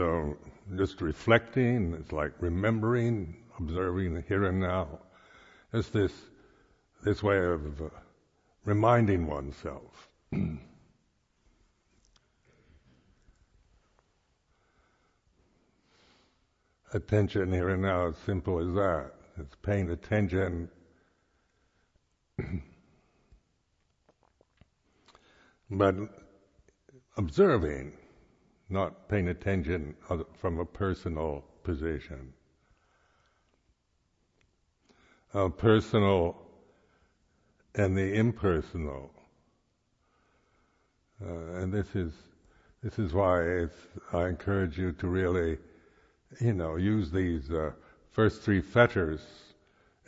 So just reflecting, it's like remembering, observing the here and now. It's this this way of uh, reminding oneself. attention here and now, as simple as that. It's paying attention. but observing, not paying attention from a personal position. A personal and the impersonal. Uh, and this is this is why I encourage you to really you know, use these uh, first three fetters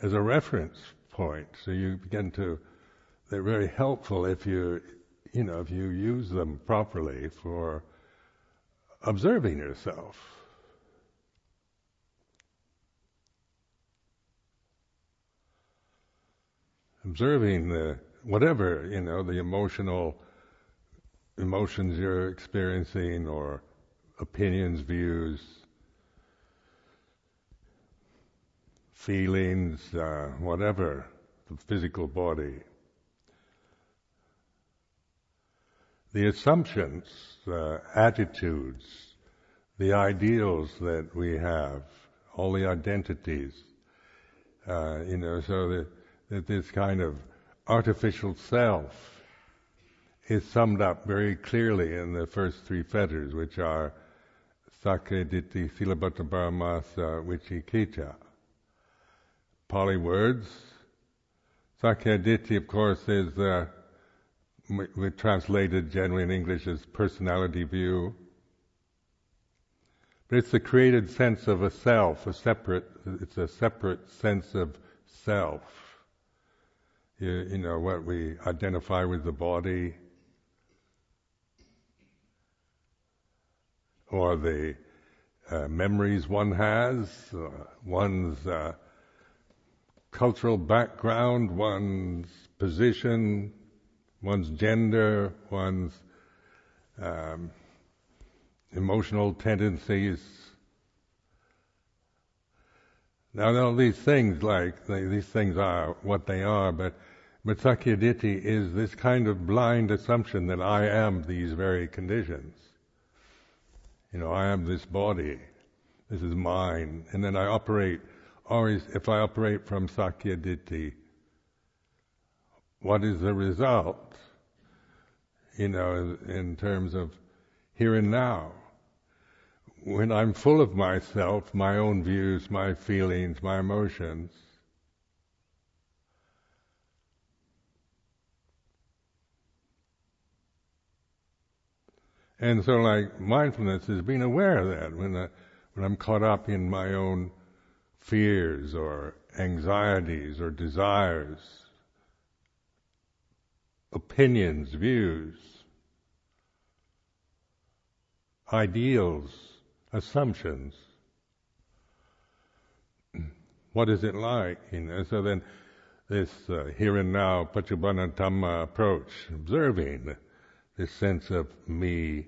as a reference point. So you begin to, they're very helpful if you, you know, if you use them properly for observing yourself. Observing the, whatever, you know, the emotional, emotions you're experiencing or opinions, views, feelings, uh, whatever, the physical body. The assumptions, uh, attitudes, the ideals that we have, all the identities, uh, you know, so that, that this kind of artificial self is summed up very clearly in the first three fetters, which are Sakkaya Ditthi, Silabbata Paramasa, Vicikiccha. Pali words. Sakkayaditthi, of course, is uh, we translated generally in English as personality view. But it's the created sense of a self, a separate, it's a separate sense of self. You, you know, what we identify with the body, or the uh, memories one has, uh, one's uh, cultural background, one's position, one's gender, one's um, emotional tendencies. Now, all these things, like these things are what they are, but but is this kind of blind assumption that I am these very conditions. You know, I am this body. This is mine, and then I operate always, if I operate from Sakkaya Ditthi, what is the result? You know, in, terms of here and now. When I'm full of myself, my own views, my feelings, my emotions, And so, like mindfulness is being aware of that when, I, when I'm caught up in my own fears or anxieties or desires, opinions, views, ideals, assumptions. What is it like? You know, so then this uh, here and now Dhamma approach, observing this sense of me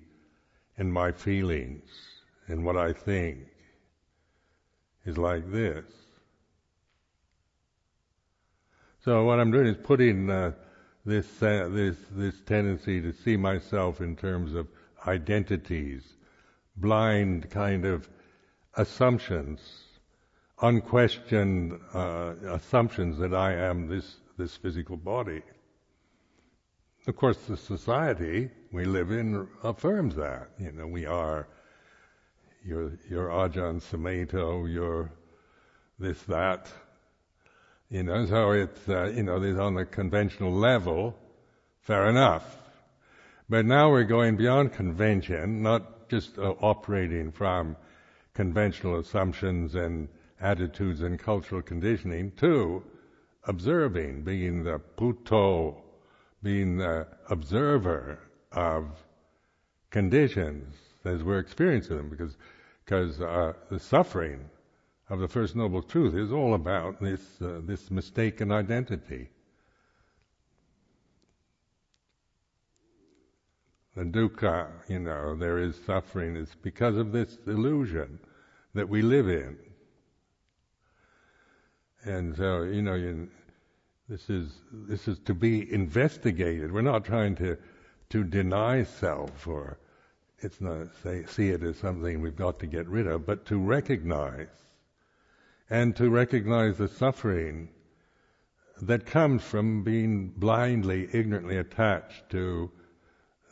and my feelings and what I think is like this. So what I'm doing is putting uh, this uh, this this tendency to see myself in terms of identities, blind kind of assumptions, unquestioned uh, assumptions that I am this this physical body. Of course, the society we live in affirms that. You know, we are you're, you're Ajahn Sumedho, you're this, that. You know, so it's, uh, you know, this on the conventional level, fair enough. But now we're going beyond convention, not just uh, operating from conventional assumptions and attitudes and cultural conditioning, to observing, being the Buddho, being the observer of conditions as we're experiencing them, because because uh, the suffering of the First Noble Truth is all about this, uh, this mistaken identity. the dukkha, you know, there is suffering. It's because of this illusion that we live in. And so, you know, you, this is this is to be investigated. We're not trying to to deny self or it's not say, see it as something we've got to get rid of, but to recognize and to recognize the suffering that comes from being blindly, ignorantly attached to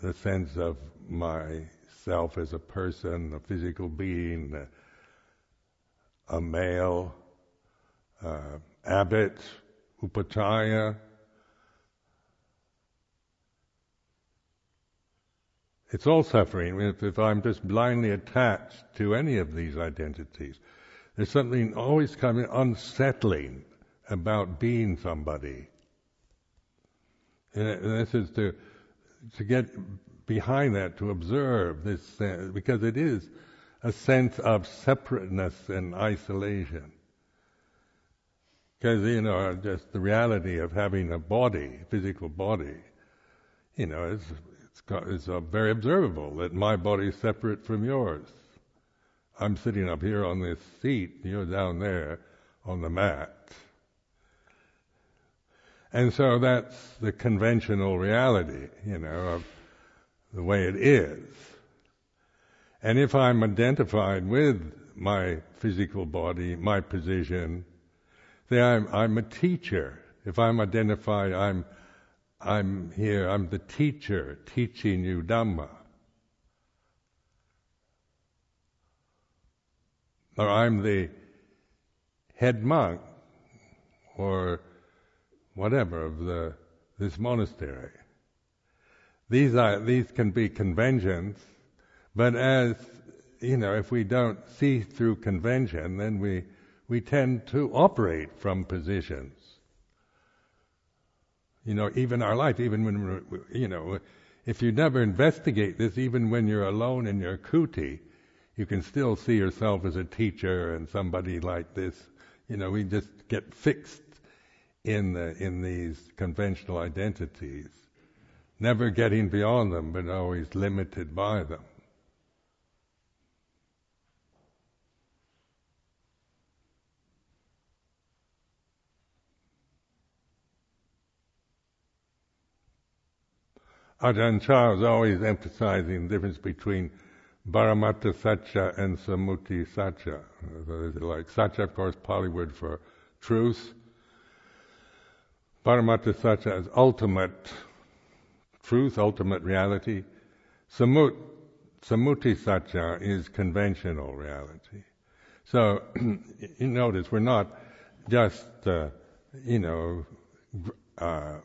the sense of myself as a person, a physical being, a, male, uh, abbot, upajjhaya. It's all suffering if, if I'm just blindly attached to any of these identities. There's something always coming unsettling about being somebody. And this is to to get behind that, to observe this, because it is a sense of separateness and isolation. Because, you know, just the reality of having a body, physical body, you know, it's, it's, it's uh, very observable that my body is separate from yours. I'm sitting up here on this seat, you're down there on the mat. And so that's the conventional reality, you know, of the way it is. And if I'm identified with my physical body, my position, then I'm, I'm a teacher. If I'm identified, I'm, I'm here, I'm the teacher teaching you Dhamma. Or I'm the head monk, or whatever of the this monastery. These are these can be conventions, but as you know, if we don't see through convention, then we we tend to operate from positions. You know, even our life, even when you know, if you never investigate this, even when you're alone in your kuti, you can still see yourself as a teacher and somebody like this. You know, we just get fixed in the, in these conventional identities, never getting beyond them, but always limited by them. Ajahn Chah is always emphasizing the difference between Paramattha Satya and Sammuti Satya. Like Satya, of course, Pali word for truth, Paramattha Satya is ultimate truth, ultimate reality. Samut, Sammuti Satya is conventional reality. So, you notice we're not just, uh, you know, uh,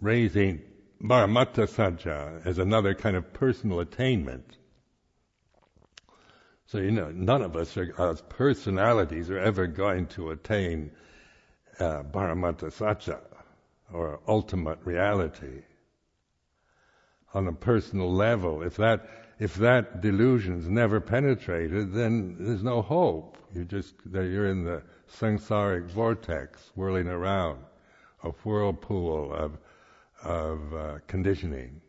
raising Paramattha Satya as another kind of personal attainment. So, you know, none of us as personalities are ever going to attain uh, Paramattha Satya, or ultimate reality, on a personal level. If that if that delusion's never penetrated, then there's no hope. You just you're in the samsaric vortex, whirling around, a whirlpool of of uh, conditioning.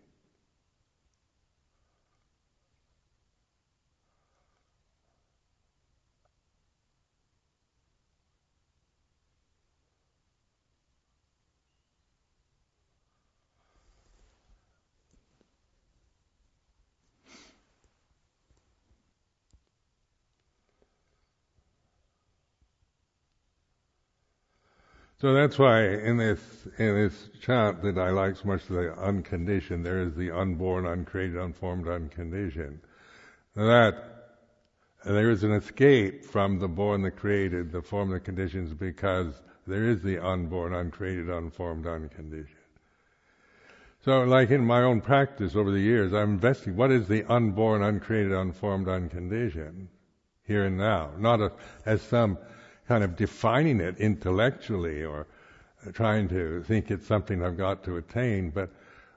So that's why in this in this chant that I like so much, the unconditioned, there is the unborn, uncreated, unformed, unconditioned. That there is an escape from the born, the created, the form, the conditions, because there is the unborn, uncreated, unformed, unconditioned. So, like in my own practice over the years, I'm investing what is the unborn, uncreated, unformed, unconditioned here and now, not a, as some kind of defining it intellectually or trying to think it's something I've got to attain, but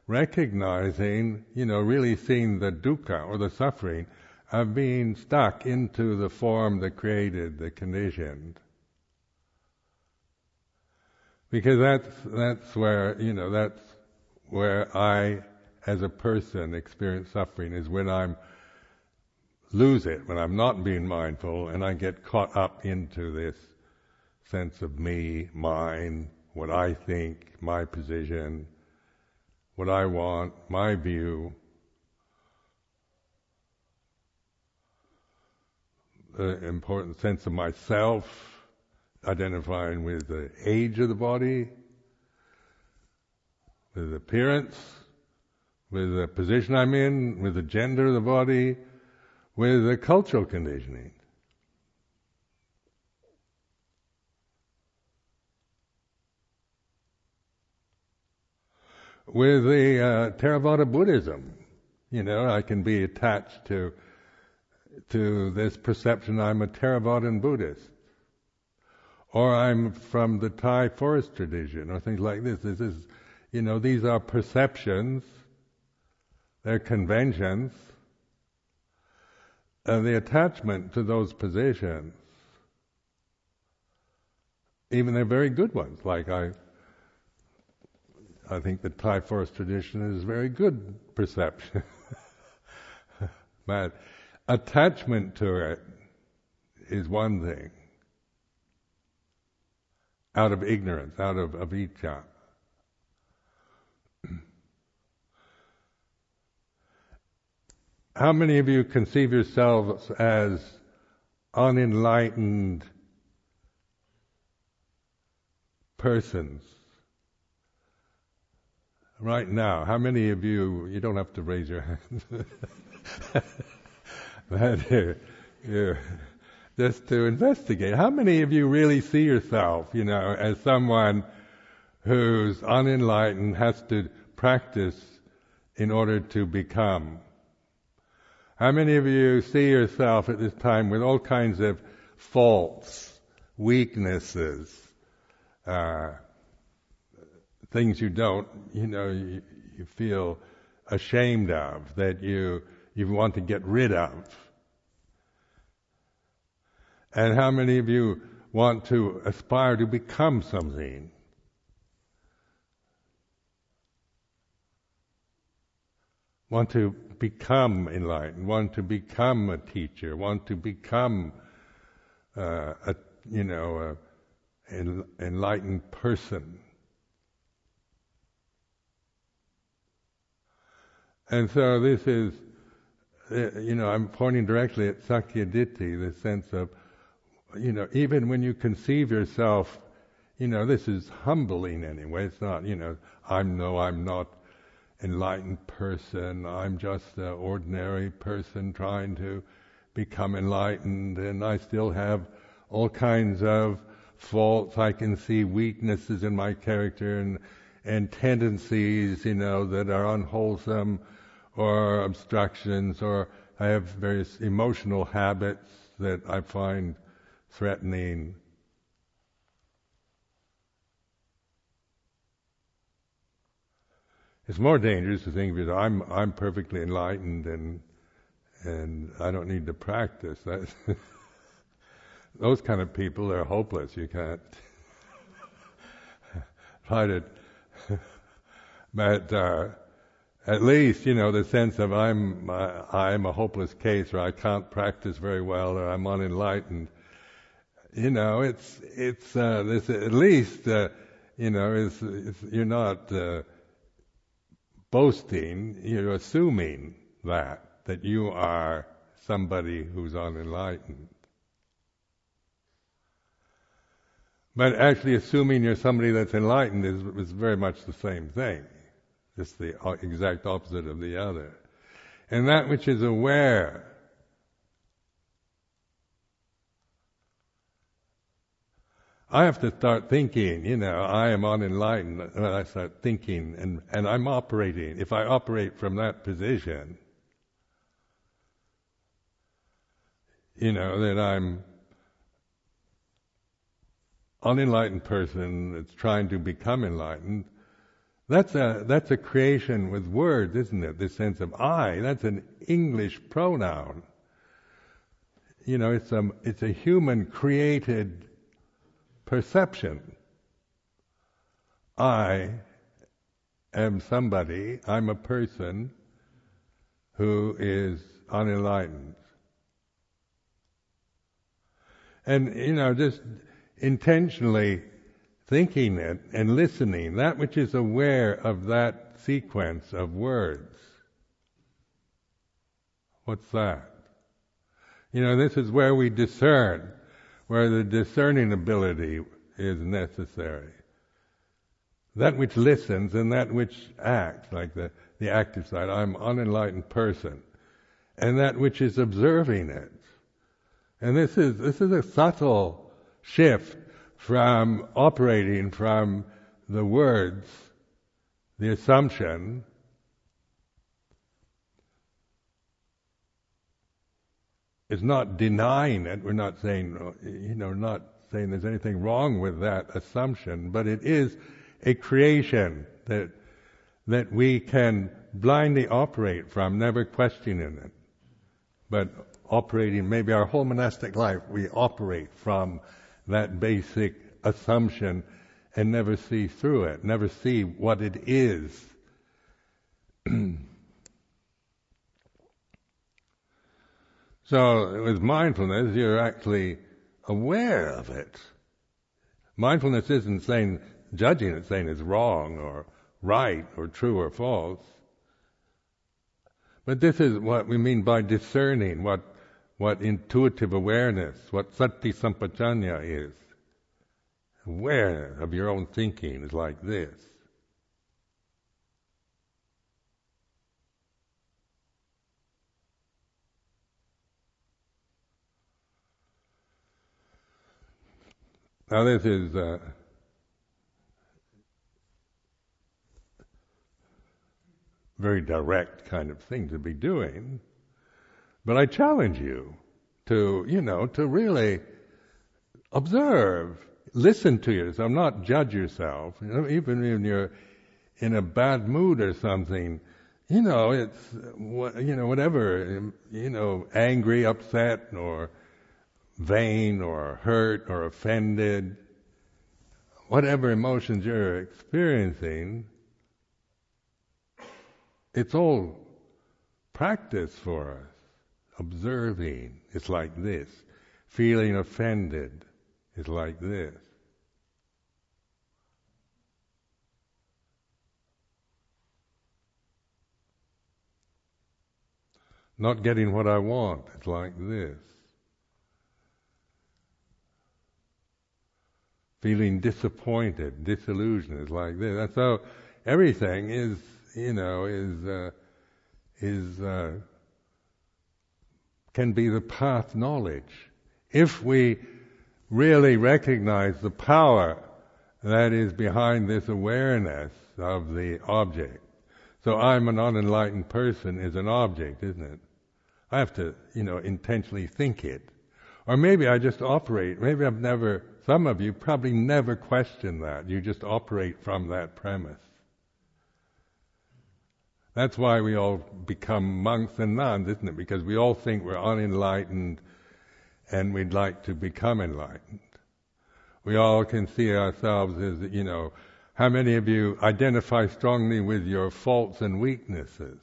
recognizing, you know, really seeing the dukkha or the suffering of being stuck into the form that created, the conditioned. Because that's, that's where, you know, that's where I as a person experience suffering is when I'm lose it, when I'm not being mindful and I get caught up into this sense of me, mine, what I think, my position, what I want, my view. The important sense of myself, identifying with the age of the body, with appearance, with the position I'm in, with the gender of the body, with the cultural conditioning. With the uh, Theravada Buddhism, you know, I can be attached to to this perception I'm a Theravadan Buddhist, or I'm from the Thai forest tradition, or things like this. This is, you know, these are perceptions, they're conventions, and the attachment to those positions, even they're very good ones, like I, I think the Thai forest tradition is very good perception. but attachment to it is one thing. Out of ignorance, out of avijja. How many of you conceive yourselves as unenlightened persons? Right now, how many of you, you don't have to raise your hands, but just to investigate, how many of you really see yourself, you know, as someone who's unenlightened, has to practice in order to become? How many of you see yourself at this time with all kinds of faults, weaknesses, uh, things you don't, you know, you, you feel ashamed of, that you, you want to get rid of? And how many of you want to aspire to become something? Want to become enlightened, want to become a teacher, want to become uh, a you know an enlightened person. And so this is, uh, you know, I'm pointing directly at Sakyaditthi, the sense of, you know, even when you conceive yourself, you know, this is humbling anyway. It's not, you know, I'm no, I'm not enlightened person. I'm just an ordinary person trying to become enlightened, and I still have all kinds of faults. I can see weaknesses in my character and and tendencies, you know, that are unwholesome, or obstructions, or I have various emotional habits that I find threatening It's more dangerous to think that I'm I'm perfectly enlightened and and I don't need to practice. That those kind of people are hopeless. You can't try to. but uh, at least you know the sense of I'm uh, I'm a hopeless case, or I can't practice very well, or I'm unenlightened. You know, it's it's uh, this at least uh, you know you're not uh, boasting, you're assuming that, that you are somebody who's unenlightened. But actually assuming you're somebody that's enlightened is, is very much the same thing. It's the uh, exact opposite of the other. And that which is aware I have to start thinking, you know, I am unenlightened when I start thinking and, and I'm operating. If I operate from that position, you know, that I'm unenlightened person that's trying to become enlightened, that's a, that's a creation with words, isn't it? This sense of I, that's an English pronoun. You know, it's a, it's a human created perception. I am somebody, I'm a person who is unenlightened. And, you know, just intentionally thinking it and listening, that which is aware of that sequence of words. What's that? You know, this is where we discern, where the discerning ability is necessary. That which listens and that which acts, like the, the active side, I'm unenlightened person, and that which is observing it. And this is, this is a subtle shift from operating from the words, the assumption, is not denying it. We're not saying, uh, you know, not saying there's anything wrong with that assumption, but it is a creation that that we can blindly operate from, never questioning it, but operating maybe our whole monastic life we operate from that basic assumption and never see through it, never see what it is. so with mindfulness, you're actually aware of it. Mindfulness isn't saying, judging it, saying it's wrong or right or true or false. But this is what we mean by discerning, what, what intuitive awareness, what sati sampajanya is aware of your own thinking is like this. Now this is uh, very direct kind of thing to be doing, but I challenge you to, you know, to really observe listen to yourself, not judge yourself. You know, even when you're in a bad mood or something, you know, it's you know whatever, you know, angry, upset, or vain, or hurt, or offended, whatever emotions you're experiencing, it's all practice for us. Observing, it's like this. Feeling offended is like this. Not getting what I want is like this. Feeling disappointed, disillusioned is like this. And so everything is, you know, is, uh, is, uh, can be the path knowledge. If we really recognize the power that is behind this awareness of the object. So I'm an unenlightened person is an object, isn't it? I have to, you know, intentionally think it. Or maybe I just operate. Maybe I've never, some of you probably never question that. You just operate from that premise. That's why we all become monks and nuns, isn't it? Because we all think we're unenlightened and we'd like to become enlightened. We all can see ourselves as, you know, how many of you identify strongly with your faults and weaknesses?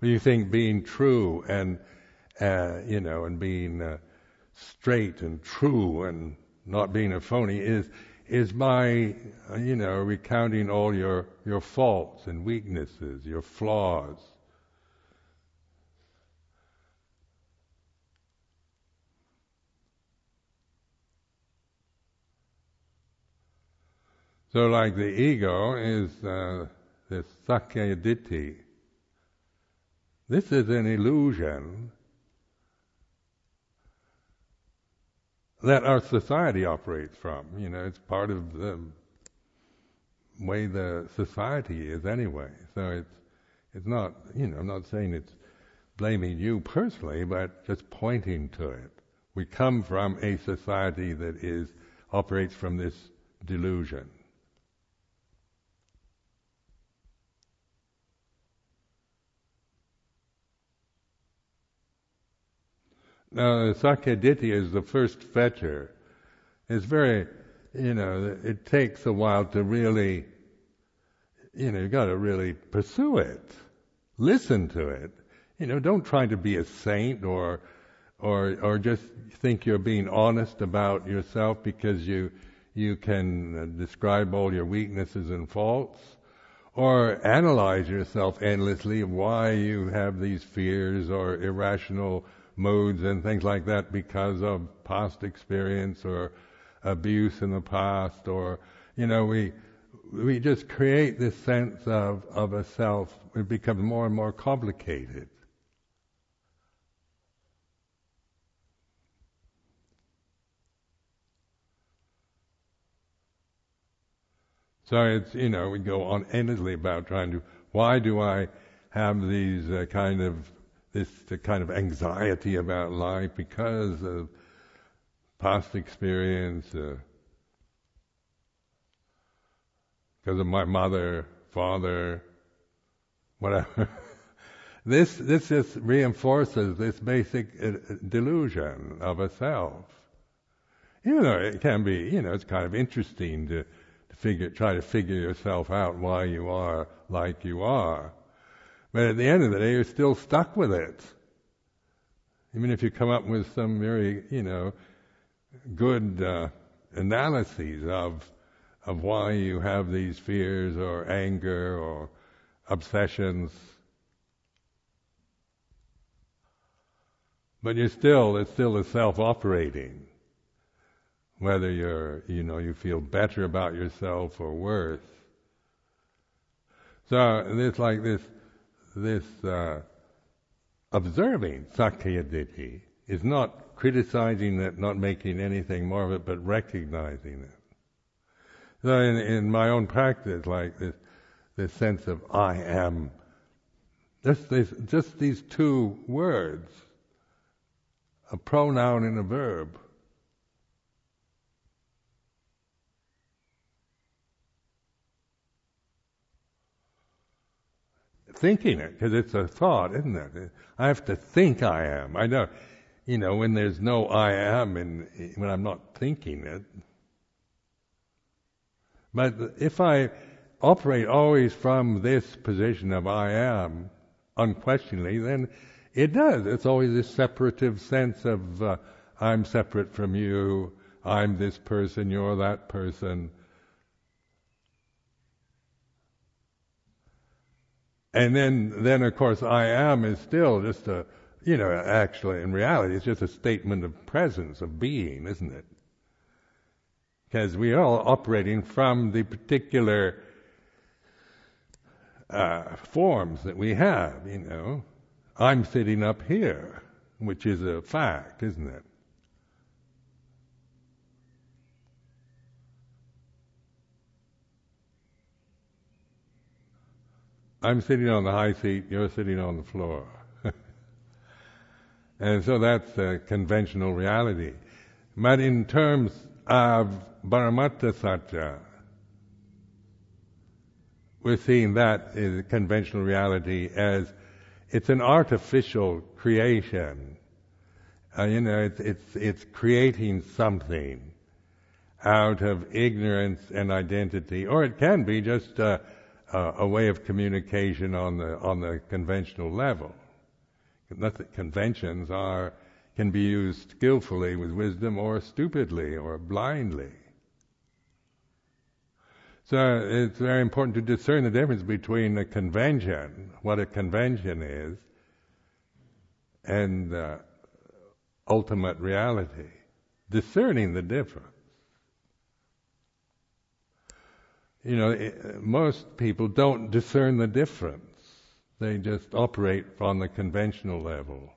you think being true and, uh, you know, and being uh, straight and true and not being a phony is is by, you know, recounting all your your faults and weaknesses, your flaws. So, like the ego is uh, this sakkaya ditthi, this is an illusion that our society operates from. You know, it's part of the way the society is anyway. So it's it's not you know, I'm not saying it's blaming you personally, but just pointing to it. We come from a society that is operates from this delusion. Now, Sakkaya Ditthi is the first fetter. It's very you know, it takes a while to really, you know, you've got to really pursue it, listen to it. You know, don't try to be a saint or, or, or just think you're being honest about yourself because you, you can describe all your weaknesses and faults or analyze yourself endlessly why you have these fears or irrational moods and things like that because of past experience or abuse in the past or you know we we just create this sense of of a self. It becomes more and more complicated. So it's, you know, we go on endlessly about trying to, why do I have these uh, kind of, this kind of anxiety about life because of past experience, uh, because of my mother, father, whatever. this, this just reinforces this basic uh, delusion of a self. You know, it can be, you know, it's kind of interesting to, figure, try to figure yourself out why you are like you are. But at the end of the day, you're still stuck with it. Even if you come up with some very, you know, good uh, analyses of of why you have these fears or anger or obsessions, but you're still it's still a self-operating whether you're, you know, you feel better about yourself or worse. So it's like this, this uh, observing Sakkaya Ditthi is not criticizing it, not making anything more of it, but recognizing it. So in, in my own practice, like this, this sense of I am, just, this, just these two words, a pronoun and a verb, thinking it because it's a thought, isn't it? I have to think I am. I know, you know, when there's no I am and when I'm not thinking it. But if I operate always from this position of I am, unquestionably, then it does. It's always this separative sense of uh, I'm separate from you, I'm this person, you're that person. And then, then of course, I am is still just a, you know, actually, in reality, it's just a statement of presence, of being, isn't it? Because we are all operating from the particular uh, forms that we have, you know. I'm sitting up here, which is a fact, isn't it? I'm sitting on the high seat, you're sitting on the floor. and so that's a conventional reality. But in terms of Paramattha Satya, we're seeing that is conventional reality as it's an artificial creation. Uh, you know, it's, it's, it's creating something out of ignorance and identity, or it can be just uh, uh, a way of communication on the on the conventional level. Conventions are can be used skillfully with wisdom or stupidly or blindly. So it's very important to discern the difference between a convention, what a convention is, and uh, ultimate reality. Discerning the difference. You know, eh, most people don't discern the difference. They just operate on the conventional level.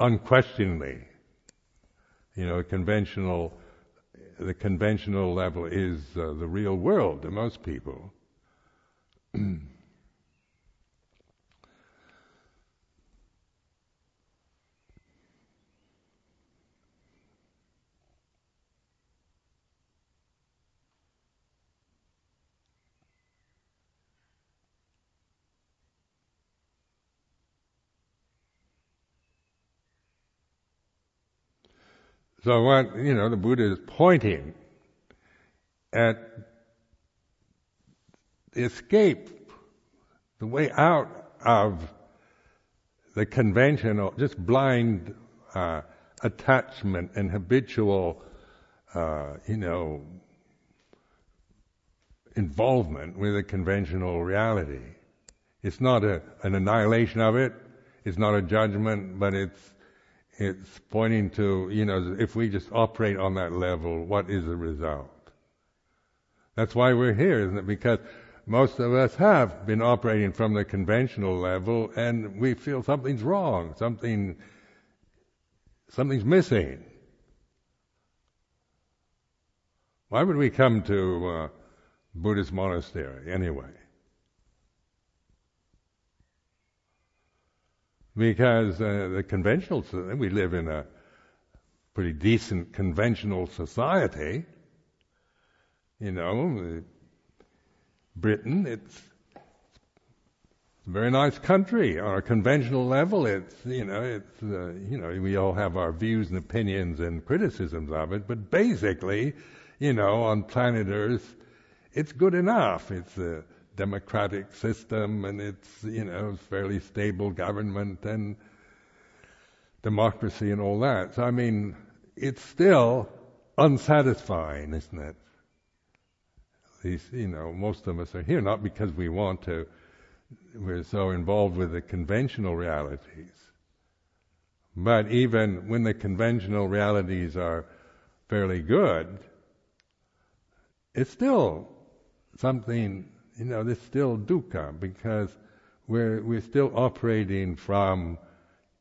Unquestionably, you know, conventional, the conventional level is uh, the real world to most people. So what, you know, the Buddha is pointing at the escape, the way out of the conventional, just blind uh, attachment and habitual, uh, you know, involvement with a conventional reality. It's not a, an annihilation of it. It's not a judgment, but it's it's pointing to you know if we just operate on that level, what is the result? That's why we're here, isn't it? Because most of us have been operating from the conventional level, and we feel something's wrong, something something's missing. Why would we come to uh, Buddhist monastery anyway? Because uh, the conventional, we live in a pretty decent conventional society. You know, Britain, it's a very nice country on a conventional level. It's you know it's uh, you know we all have our views and opinions and criticisms of it, but basically, you know, on planet Earth, it's good enough. It's a democratic system, and it's you know fairly stable government and democracy and all that. So I mean, it's still unsatisfying, isn't it? These, you know, most of us are here not because we want to. We're so involved with the conventional realities. But even when the conventional realities are fairly good, it's still something, you know, there's still dukkha because we're, we're still operating from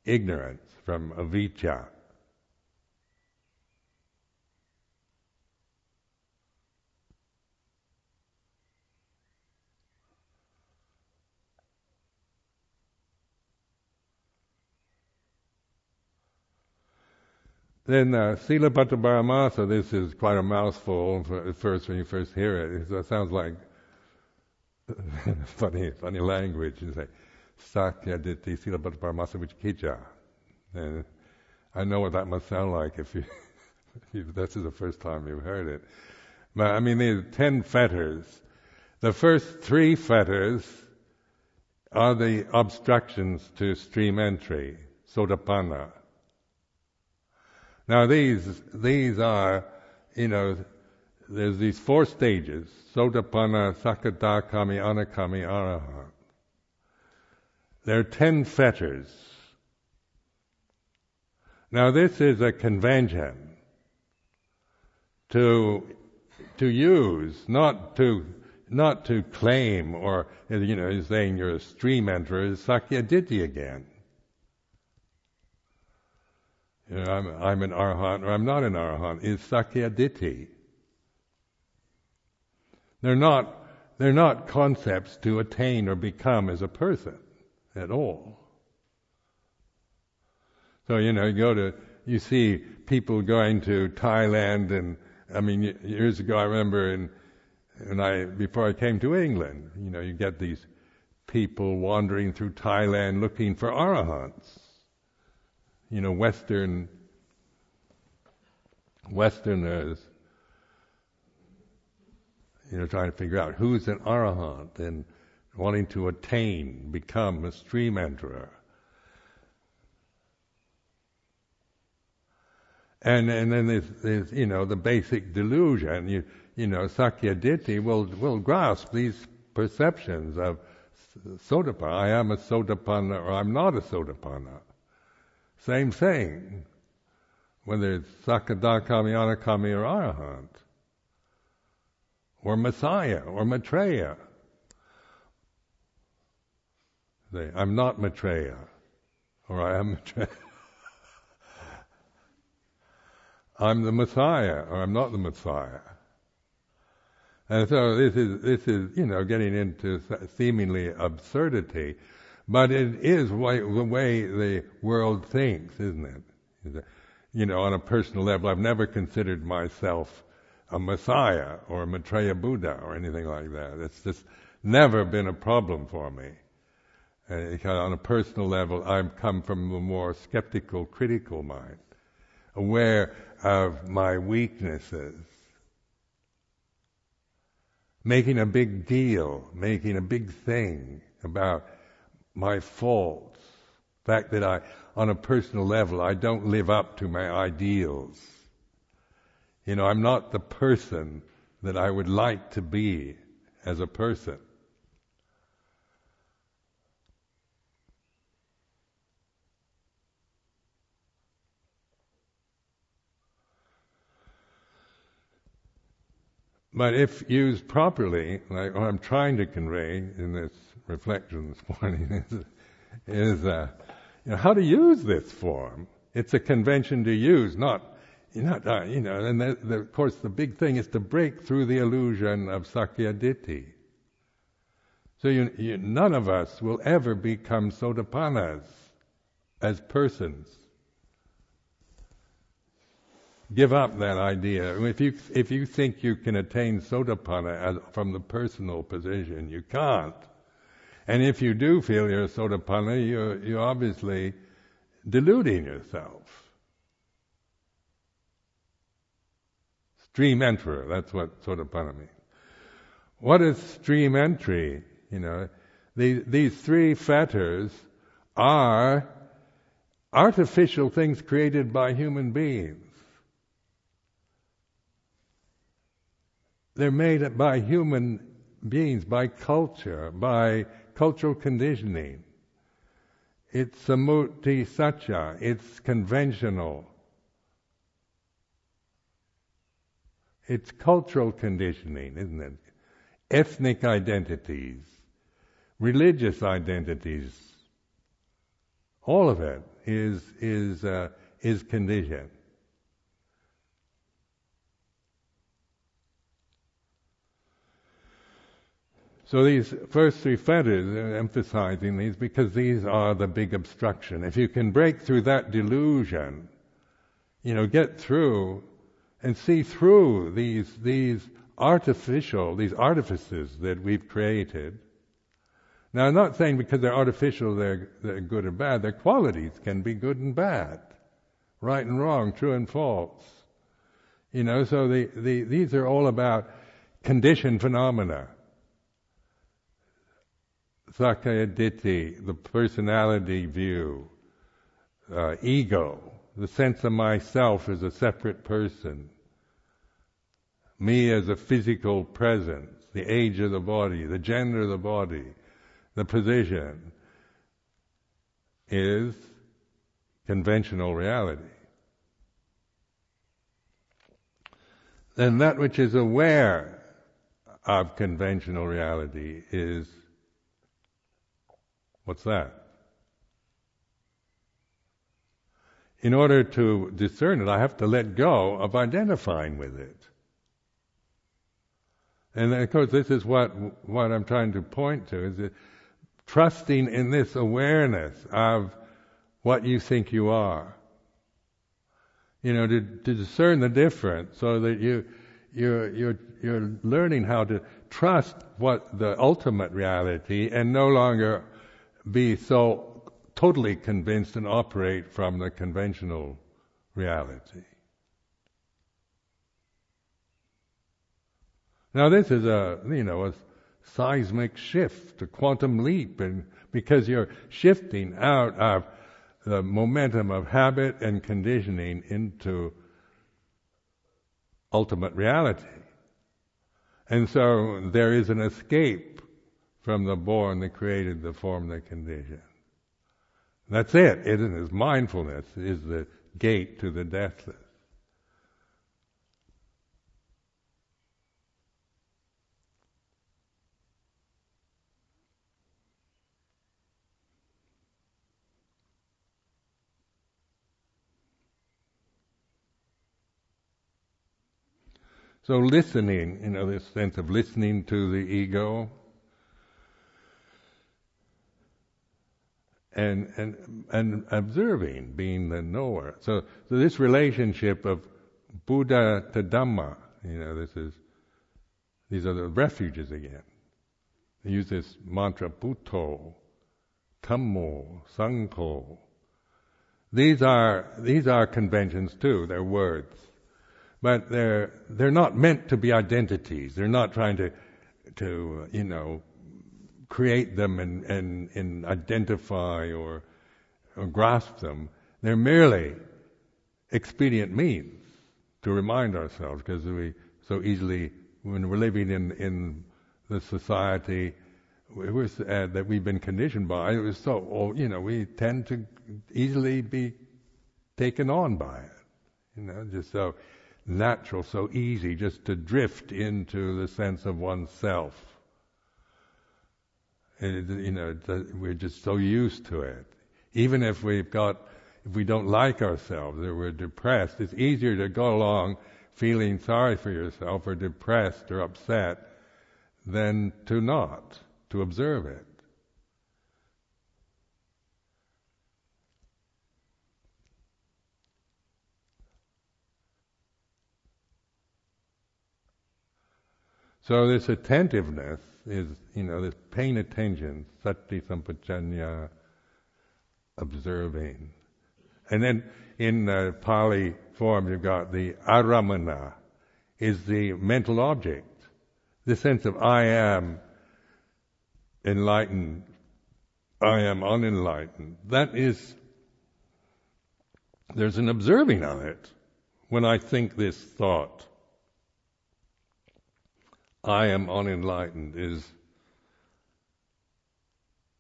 ignorance, from avijja. Then uh, Silabbata Paramasa, this is quite a mouthful at first when you first hear it. It sounds like funny, funny language. You say, Sakya Ditti Silabbata Paramasa Vicikiccha. And I know what that must sound like if you, if this is the first time you've heard it. But I mean, there's ten fetters. The first three fetters are the obstructions to stream entry, sotapanna. Now these these are, you know, there's these four stages: Sotapanna, Sakadagami, Anagami, Arahant. There are ten fetters. Now this is a convention to to use, not to not to claim or you know saying you're a stream enterer, is Sakyaditi again. You know, I'm, I'm an arhat or I'm not an arahant, is sakyaditi. They're not, they're not concepts to attain or become as a person at all. So, you know, you go to, you see people going to Thailand and, I mean, years ago I remember in, and I, before I came to England, you know, you get these people wandering through Thailand looking for arahants you know, Western Westerners, you know, trying to figure out who's an arahant and wanting to attain, become a stream enterer. And and then there's, there's you know the basic delusion. You you know Sakyaditi will will grasp these perceptions of Sotapanna. I am a Sotapanna or I'm not a Sotapanna. Same thing, whether it's Sakadagami, Anagami, or Arahant, or Messiah, or Maitreya. Say, I'm not Maitreya, or I am Maitreya. I'm the Messiah, or I'm not the Messiah. And so this is this is you know getting into seemingly absurdity, but it is the way the world thinks, isn't it? You know, on a personal level, I've never considered myself a Messiah or a Maitreya Buddha or anything like that. It's just never been a problem for me. Uh, on a personal level, I've come from a more skeptical, critical mind. aware of my weaknesses, making a big deal, making a big thing about my faults, the fact that I, on a personal level, I don't live up to my ideals. You know, I'm not the person that I would like to be as a person. But if used properly, like what I'm trying to convey in this reflection this morning is, is uh, you know, how to use this form. It's a convention to use, not, not uh, you know, and the, of course the big thing is to break through the illusion of Sakkayaditthi. So you, you, none of us will ever become sotapannas as persons give up that idea. If you if you think you can attain sotapanna from the personal position, you can't. And if you do feel you're sotapanna, you're you're obviously deluding yourself. Stream enterer, that's what sotapanna means. What is stream entry? You know, these, these three fetters are artificial things created by human beings. They're made by human beings, by culture, by cultural conditioning. It's sammuti sacca, it's conventional. It's cultural conditioning, isn't it? Ethnic identities, religious identities, all of it is is uh, is conditioned. So these first three fetters, are emphasizing these because these are the big obstruction. If you can break through that delusion, you know, get through and see through these these artificial, these artifices that we've created. Now, I'm not saying because they're artificial they're, they're good or bad. Their qualities can be good and bad, right and wrong, true and false. You know, so the, the, these are all about conditioned phenomena. Sakkayaditthi, the personality view, uh, ego, the sense of myself as a separate person, me as a physical presence, the age of the body, the gender of the body, the position, is conventional reality. Then that which is aware of conventional reality is What's that? In order to discern it, I have to let go of identifying with it. And of course, this is what what I'm trying to point to is that trusting in this awareness of what you think you are. You know, to, to discern the difference, so that you you're you're you're learning how to trust what the ultimate reality and no longer be so totally convinced and operate from the conventional reality. Now this is a, you know, a seismic shift, a quantum leap, and because you're shifting out of the momentum of habit and conditioning into ultimate reality. And so there is an escape from the born that created the form the conditioned. That's it, isn't it? Mindfulness is the gate to the deathless. So listening, you know, this sense of listening to the ego, and and and observing, being the knower. So, so this relationship of Buddha to Dhamma, you know, this is these are the refuges again. They use this mantra Buddho, Dhammo, Sangho. These are these are conventions too. They're words, but they're they're not meant to be identities. They're not trying to to you know create them and and, and identify or, or grasp them. They're merely expedient means to remind ourselves because we so easily when we're living in in the society it was, uh, that we've been conditioned by, it was so, you know, we tend to easily be taken on by it. You know, just so natural, so easy just to drift into the sense of oneself. It, you know, we're just so used to it. Even if we've got, if we don't like ourselves or we're depressed, it's easier to go along feeling sorry for yourself or depressed or upset than to not to observe it. So this attentiveness is, you know, this paying attention, sati sampajanna, observing. And then in the Pali form you've got the arammana, is the mental object. The sense of I am enlightened, I am unenlightened. That is, there's an observing of it when I think this thought. I am unenlightened is,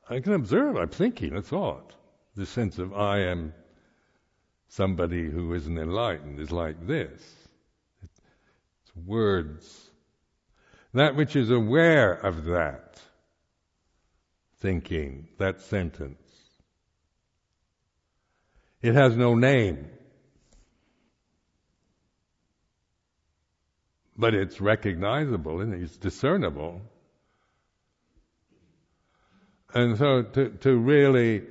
I can observe, I'm thinking a thought. The sense of I am somebody who isn't enlightened is like this. It's words. That which is aware of that thinking, that sentence. It has no name. But it's recognizable and it's discernible. And so to, to really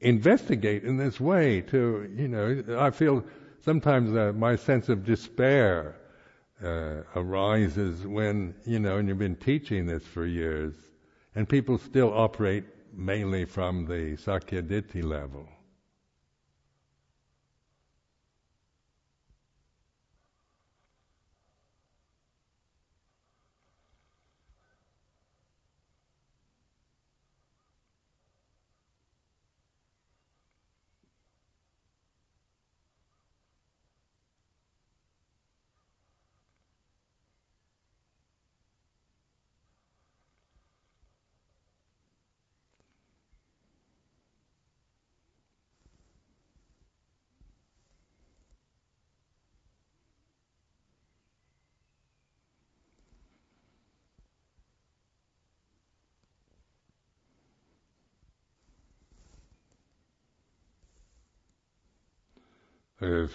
investigate in this way, to, you know, I feel sometimes uh, my sense of despair uh, arises when, you know, and you've been teaching this for years, and people still operate mainly from the Sakkayaditthi level. There's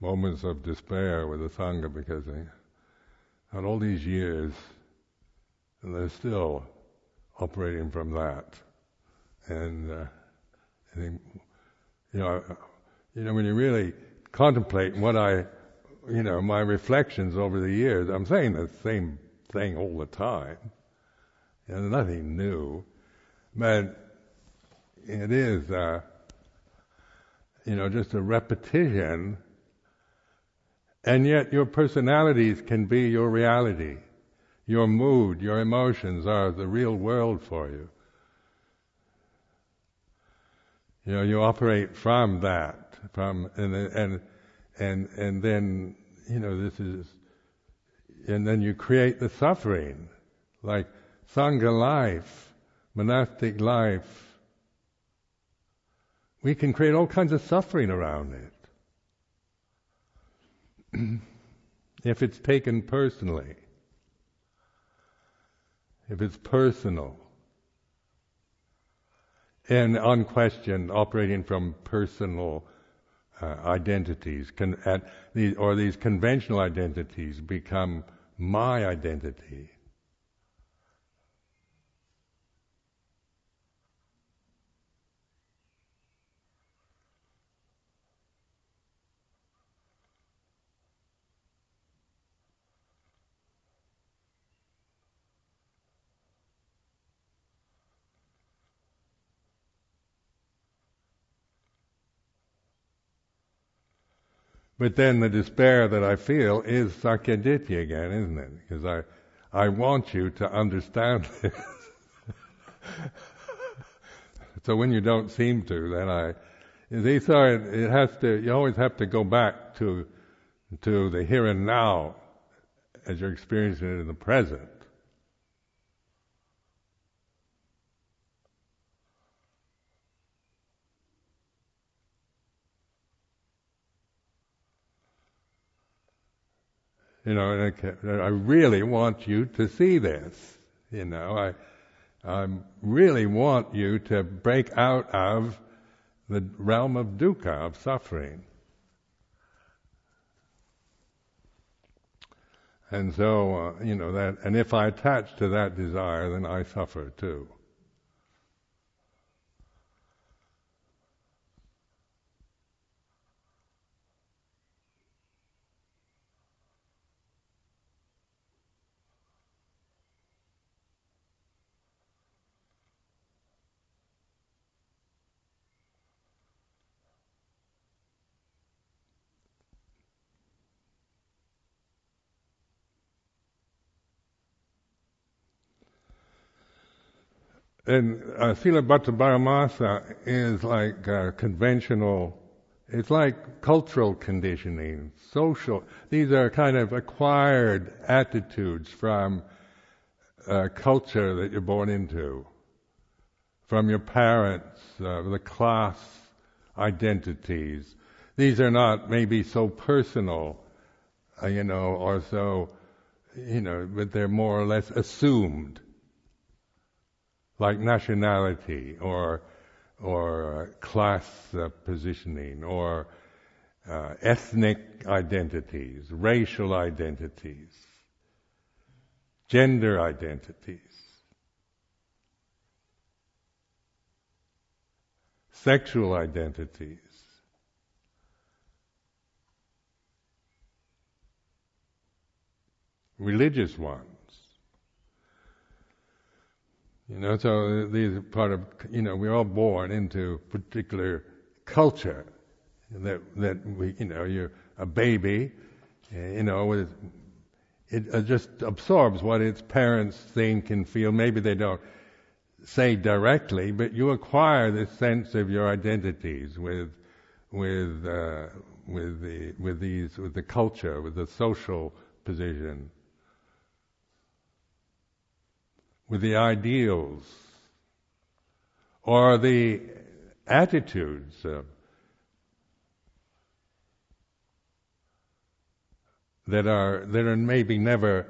moments of despair with the Sangha because they had all these years and they're still operating from that. And uh, I think, you know, you know, when you really contemplate what I, you know, my reflections over the years, I'm saying the same thing all the time. You know, nothing new, but it is. Uh, you know, just a repetition, and yet your personalities can be your reality. Your mood, your emotions are the real world for you. You know, you operate from that, from and and and and then you know this is, and then you create the suffering, like sangha life, monastic life, we can create all kinds of suffering around it. if it's taken personally, if it's personal, and unquestioned, operating from personal uh, identities, or these conventional identities become my identity. But then the despair that I feel is sakkayaditthi again, isn't it? Because I, I want you to understand this. so when you don't seem to, then I, these are, it has to, you always have to go back to, to the here and now as you're experiencing it in the present. You know, I really want you to see this. You know, I, I really want you to break out of the realm of dukkha, of suffering. And so, uh, you know, that, and if I attach to that desire, then I suffer too. And uh, Silabbata is like uh, conventional, it's like cultural conditioning, social. These are kind of acquired attitudes from uh, culture that you're born into, from your parents, uh, the class identities. These are not maybe so personal, uh, you know, or so, you know, but they're more or less assumed like nationality or or uh, class uh, positioning or uh, ethnic identities, racial identities, gender identities, sexual identities. Religious ones. You know, so these are part of, you know, we're all born into particular culture that, that we, you know, you're a baby, you know, it, it just absorbs what its parents think and feel. Maybe they don't say directly, but you acquire this sense of your identities with, with, uh, with the, with these, with the culture, with the social position. With the ideals or the attitudes uh, that are that are maybe never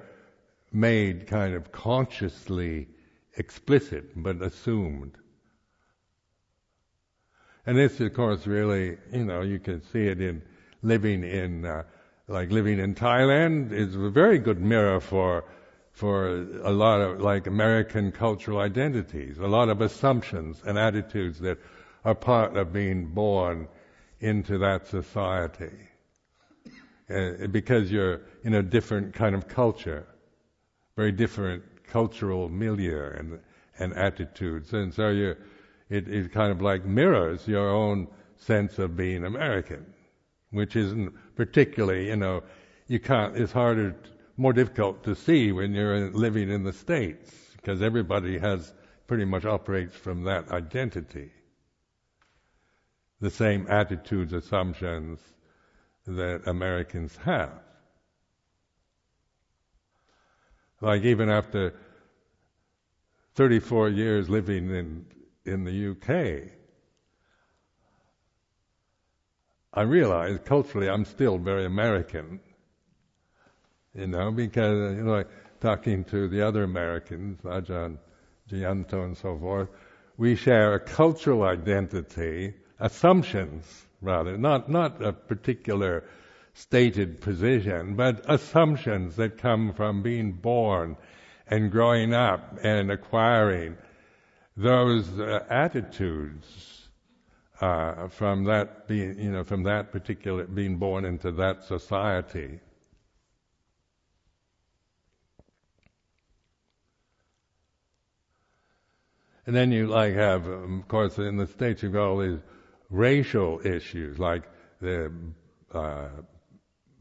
made kind of consciously explicit but assumed. And this, of course, really, you know, you can see it in living in, uh, like living in Thailand is a very good mirror for for a lot of like American cultural identities, a lot of assumptions and attitudes that are part of being born into that society. Uh, because you're in a different kind of culture, very different cultural milieu and and attitudes, and so you, it, it kind of like mirrors your own sense of being American, which isn't particularly, you know, you can't. It's harder more difficult to see when you're living in the States, because everybody has pretty much operates from that identity. The same attitudes, assumptions that Americans have. Like even after 34 years living in, in the UK, I realize culturally I'm still very American you know, because, you know, like talking to the other Americans, Ajahn Jayanto and so forth, we share a cultural identity, assumptions rather, not, not a particular stated position, but assumptions that come from being born and growing up and acquiring those uh, attitudes uh, from that being, you know, from that particular being born into that society. And then you like have, um, of course, in the states you've got all these racial issues, like the uh,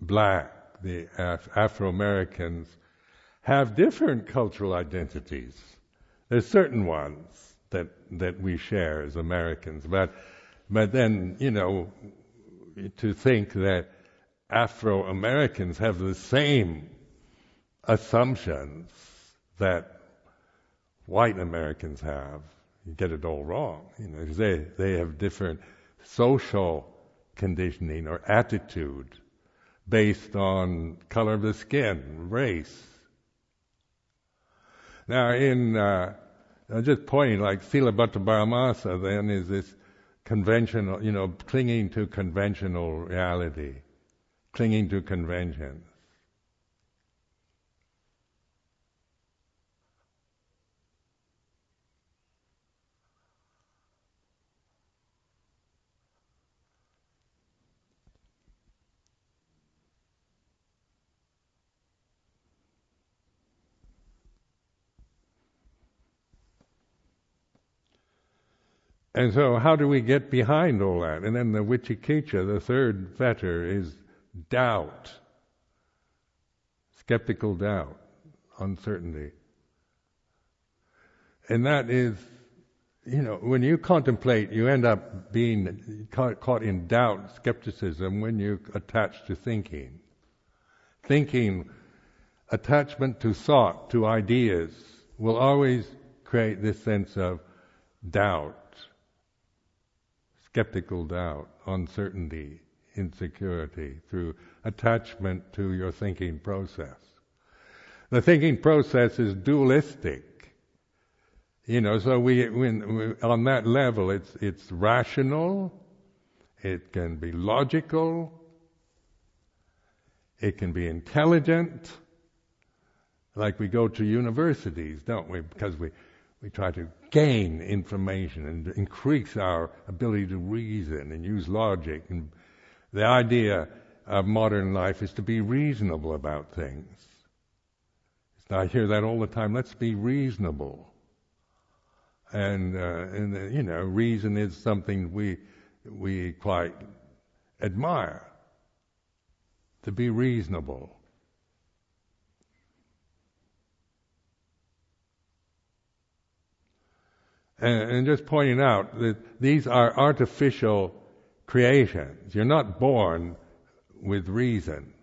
black, the Af- Afro Americans, have different cultural identities. There's certain ones that that we share as Americans, but but then you know to think that Afro Americans have the same assumptions that white Americans have, you get it all wrong. You know, because they they have different social conditioning or attitude based on color of the skin, race. Now, in uh, I'm just pointing, like Silabbataparamasa then is this conventional, you know, clinging to conventional reality, clinging to conventions. And so, how do we get behind all that? And then the Vicikiccha, the third fetter, is doubt, skeptical doubt, uncertainty. And that is, you know, when you contemplate, you end up being caught in doubt, skepticism, when you attach to thinking. Thinking, attachment to thought, to ideas, will always create this sense of doubt skeptical doubt, uncertainty, insecurity through attachment to your thinking process. The thinking process is dualistic. You know, so we, when, we, on that level, it's, it's rational, it can be logical, it can be intelligent, like we go to universities, don't we? Because we, we try to gain information and increase our ability to reason and use logic. And the idea of modern life is to be reasonable about things. I hear that all the time. Let's be reasonable. And, uh, and uh, you know, reason is something we we quite admire. To be reasonable. And, and just pointing out that these are artificial creations. You're not born with reason.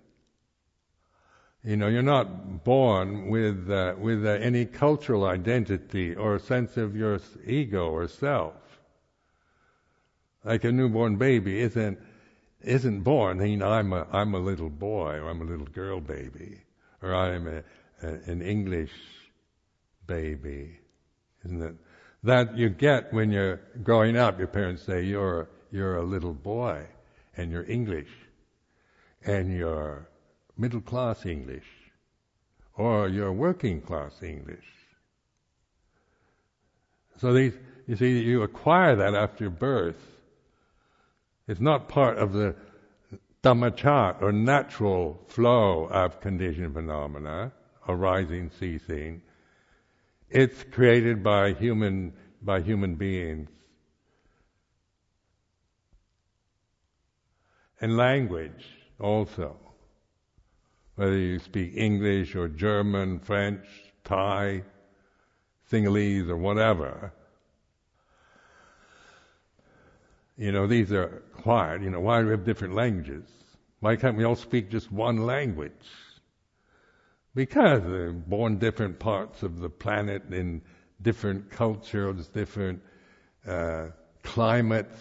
You know, you're not born with uh, with uh, any cultural identity or sense of your ego or self. Like a newborn baby isn't isn't born. You know, I'm a I'm a little boy or I'm a little girl baby or I'm a, a, an English baby. Isn't it? That you get when you're growing up. Your parents say you're you're a little boy, and you're English, and you're middle class English, or you're working class English. So these, you see, you acquire that after birth. It's not part of the dhammachat or natural flow of conditioned phenomena, arising, ceasing. It's created by human by human beings. And language also. Whether you speak English or German, French, Thai, Sinhalese or whatever. You know, these are acquired. You know, why do we have different languages? Why can't we all speak just one language? Because they're born different parts of the planet in different cultures, different uh, climates,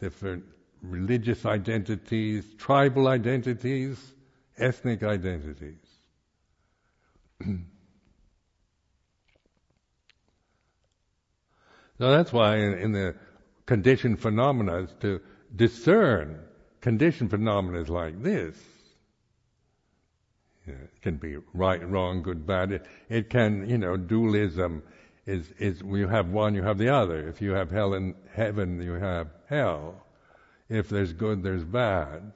different religious identities, tribal identities, ethnic identities. so that's why in, in the conditioned phenomena is to discern conditioned phenomena like this it can be right, wrong, good, bad. It, it can, you know, dualism is, is you have one, you have the other. If you have hell and heaven, you have hell. If there's good, there's bad.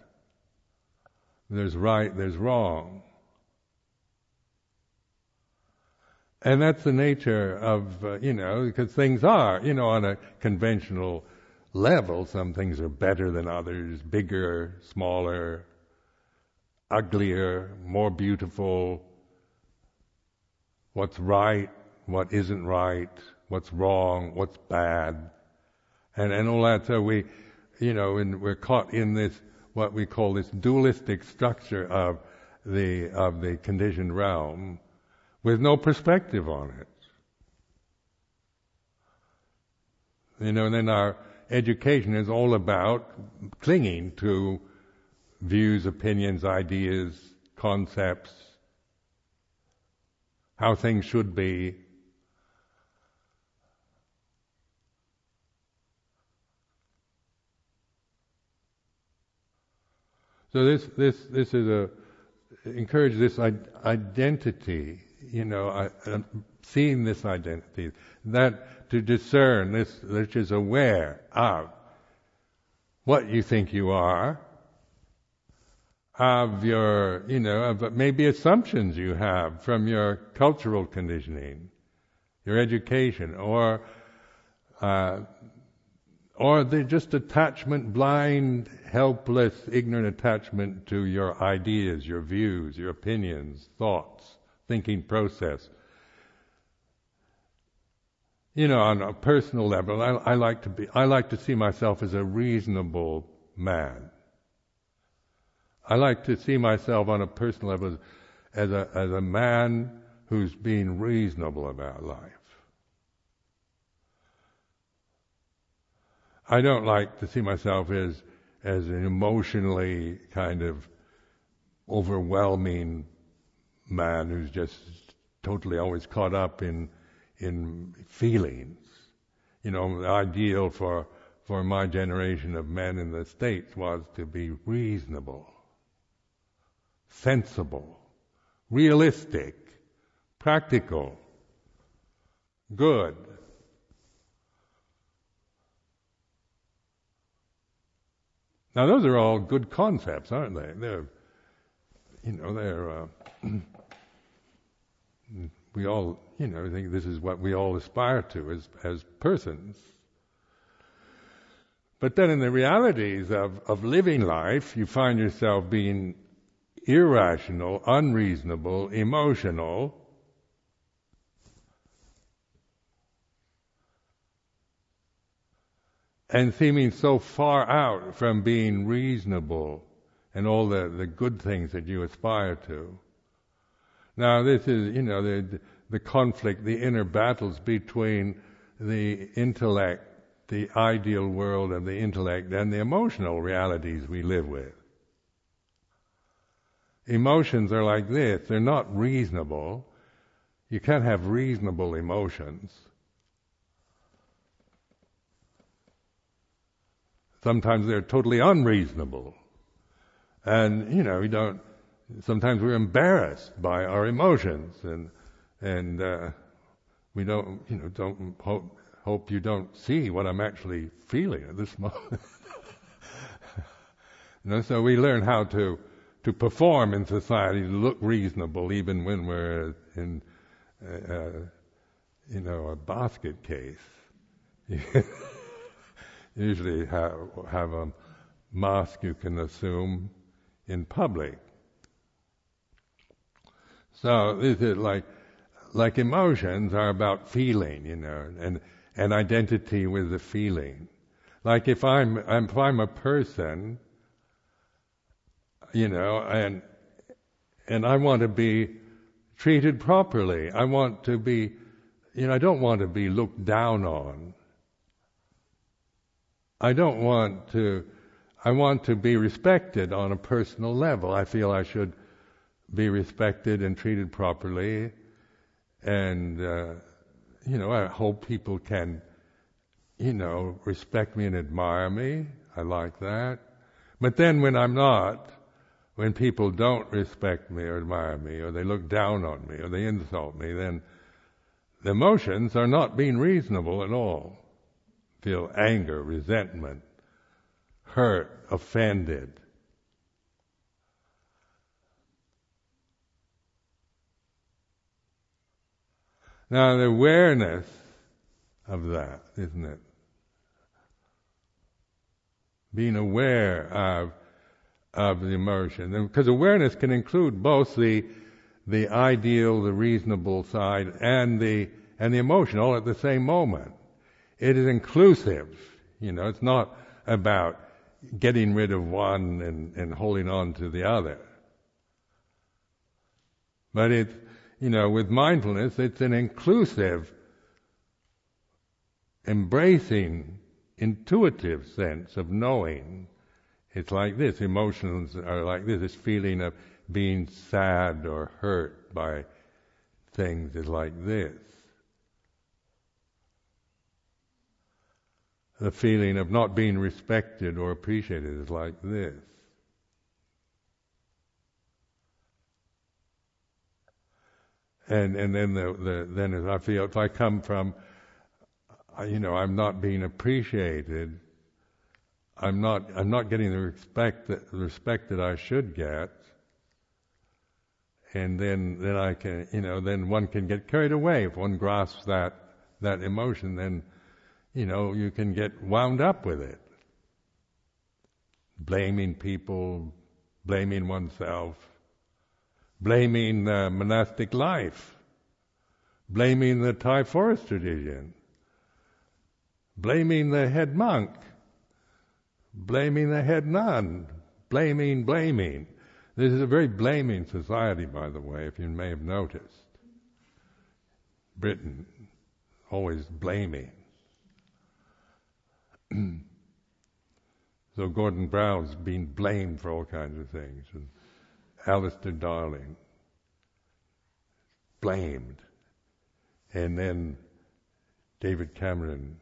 There's right, there's wrong. And that's the nature of, uh, you know, because things are, you know, on a conventional level, some things are better than others, bigger, smaller, uglier, more beautiful, what's right, what isn't right, what's wrong, what's bad, and, and all that. So we, you know, and we're caught in this, what we call this dualistic structure of the, of the conditioned realm with no perspective on it. You know, and then our education is all about clinging to views, opinions, ideas, concepts, how things should be. So this this this is a encourage this identity, you know, I, seeing this identity, that to discern this, which is aware of what you think you are, of your, you know, of maybe assumptions you have from your cultural conditioning, your education, or uh, or the just attachment, blind, helpless, ignorant attachment to your ideas, your views, your opinions, thoughts, thinking process. You know, on a personal level, I, I like to be, I like to see myself as a reasonable man. I like to see myself on a personal level as a, as a man who's being reasonable about life. I don't like to see myself as as an emotionally kind of overwhelming man who's just totally always caught up in in feelings. You know, the ideal for for my generation of men in the States was to be reasonable sensible, realistic, practical, good. Now those are all good concepts, aren't they? They're, you know, they're. Uh, we all, you know, think this is what we all aspire to as as persons. But then in the realities of, of living life, you find yourself being irrational, unreasonable, emotional, and seeming so far out from being reasonable and all the, the good things that you aspire to. Now, this is, you know, the, the conflict, the inner battles between the intellect, the ideal world of the intellect, and the emotional realities we live with. Emotions are like this. They're not reasonable. You can't have reasonable emotions. Sometimes they're totally unreasonable. And, you know, we don't, sometimes we're embarrassed by our emotions and, and, uh, we don't, you know, don't hope, hope you don't see what I'm actually feeling at this moment. you know, so we learn how to, to perform in society, to look reasonable, even when we're in, uh, uh you know, a basket case. Usually have, have a mask you can assume in public. So this is like, like emotions are about feeling, you know, and, and identity with the feeling. Like if I'm, if I'm a person, you know, and and I want to be treated properly. I want to be, you know, I don't want to be looked down on. I don't want to, I want to be respected on a personal level. I feel I should be respected and treated properly. And, uh, you know, I hope people can, you know, respect me and admire me. I like that. But then when I'm not, when people don't respect me or admire me, or they look down on me, or they insult me, then the emotions are not being reasonable at all. Feel anger, resentment, hurt, offended. Now, the awareness of that, isn't it? Being aware of of the emotion. Because awareness can include both the the ideal, the reasonable side, and the and the emotion all at the same moment. It is inclusive. You know, it's not about getting rid of one and, and holding on to the other. But it's, you know, with mindfulness, it's an inclusive, embracing, intuitive sense of knowing. It's like this. Emotions are like this. This feeling of being sad or hurt by things is like this. The feeling of not being respected or appreciated is like this. And and then the, the then as I feel if I come from you know I'm not being appreciated I'm not I'm not getting the respect that the respect that I should get. And then then I can you know then one can get carried away. If one grasps that that emotion then you know you can get wound up with it. Blaming people blaming oneself blaming the monastic life blaming the Thai forest tradition blaming the head monk blaming the head nun blaming blaming this is a very blaming society, by the way, if you may have noticed. Britain, always blaming. so Gordon Brown's been blamed for all kinds of things. And Alistair Darling, blamed. And then David Cameron,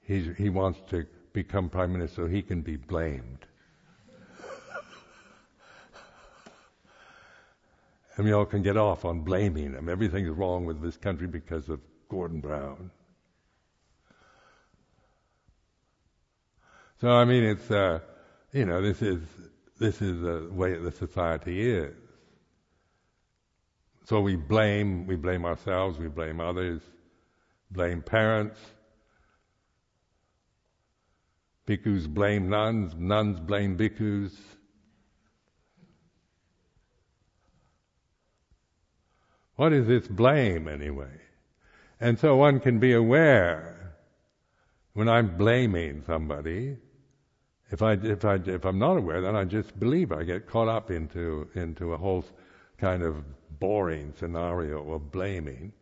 he's, he wants to become prime minister so he can be blamed. and we all can get off on blaming him. Everything's wrong with this country because of Gordon Brown. So I mean, it's uh, you know, this is this is the way the society is. So we blame, we blame ourselves, we blame others, blame parents. Bhikkhus blame nuns, nuns blame bhikkhus. What is this blame anyway? And so one can be aware when I'm blaming somebody. If I if I if I'm not aware, then I just believe I get caught up into into a whole kind of boring scenario of blaming,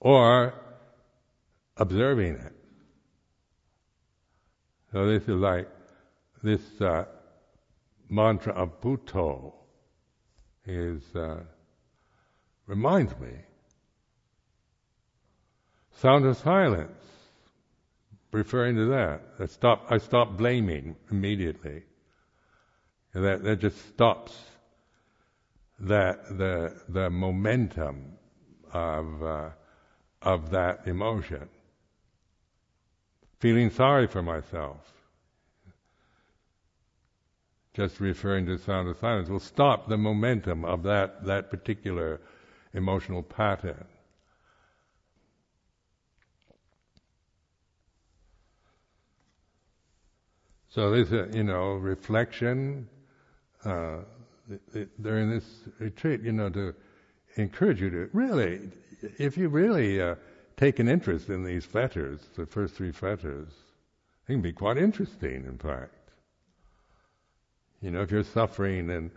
or observing it. So this is like this uh, mantra of Buddho is. Uh, reminds me. Sound of silence, referring to that. I stop, I stop blaming immediately. And that, that just stops that, the, the momentum of, uh, of that emotion. Feeling sorry for myself, just referring to sound of silence, will stop the momentum of that, that particular emotional pattern. So this, a, you know, reflection uh, during this retreat, you know, to encourage you to really, if you really uh, take an interest in these fetters, the first three fetters, they can be quite interesting, in fact. You know, if you're suffering and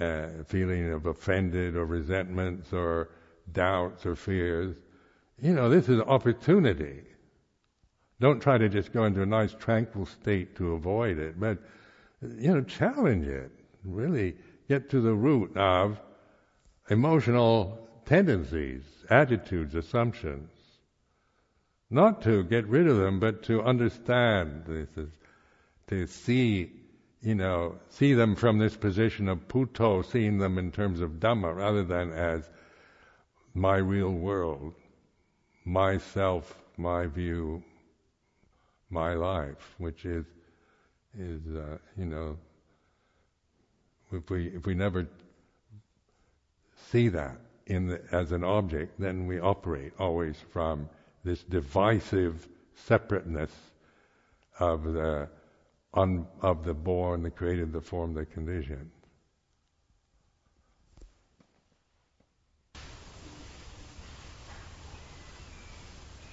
uh, feeling of offended or resentments or doubts or fears. You know, this is opportunity. Don't try to just go into a nice tranquil state to avoid it, but, you know, challenge it. Really get to the root of emotional tendencies, attitudes, assumptions. Not to get rid of them, but to understand this, is, to see you know, see them from this position of Buddho, seeing them in terms of Dhamma rather than as my real world, myself, my view, my life, which is, is uh, you know, if we if we never see that in the, as an object, then we operate always from this divisive separateness of the un, of the born, the created, the form, the conditioned.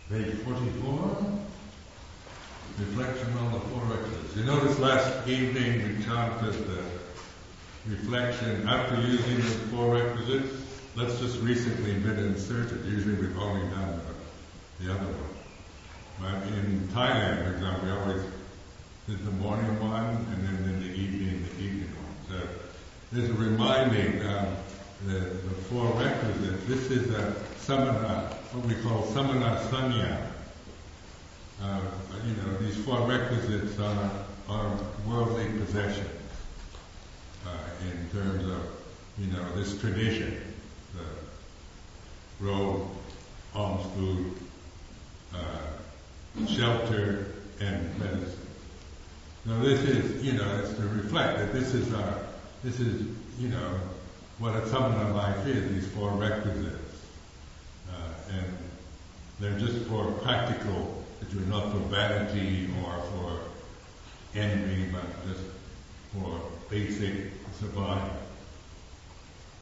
Page 44, reflection on the four requisites. You notice last evening we chanted the reflection after using the four requisites. Let's just recently been inserted. Usually we've only done the, the other one. But in Thailand, for example, we always did the morning one and then in the evening, the evening one. So there's a reminding of the, the four requisites. This is a samana, what we call samana sanya. Uh, you know, these four requisites are, are worldly possessions uh, in terms of, you know, this tradition, the robe, alms food, shelter, and medicine. Now this is, you know, it's to reflect that this is our, this is, you know, what a samana life is, these four requisites. Uh, and they're just for practical, that you're not for vanity or for envy, but just for basic survival.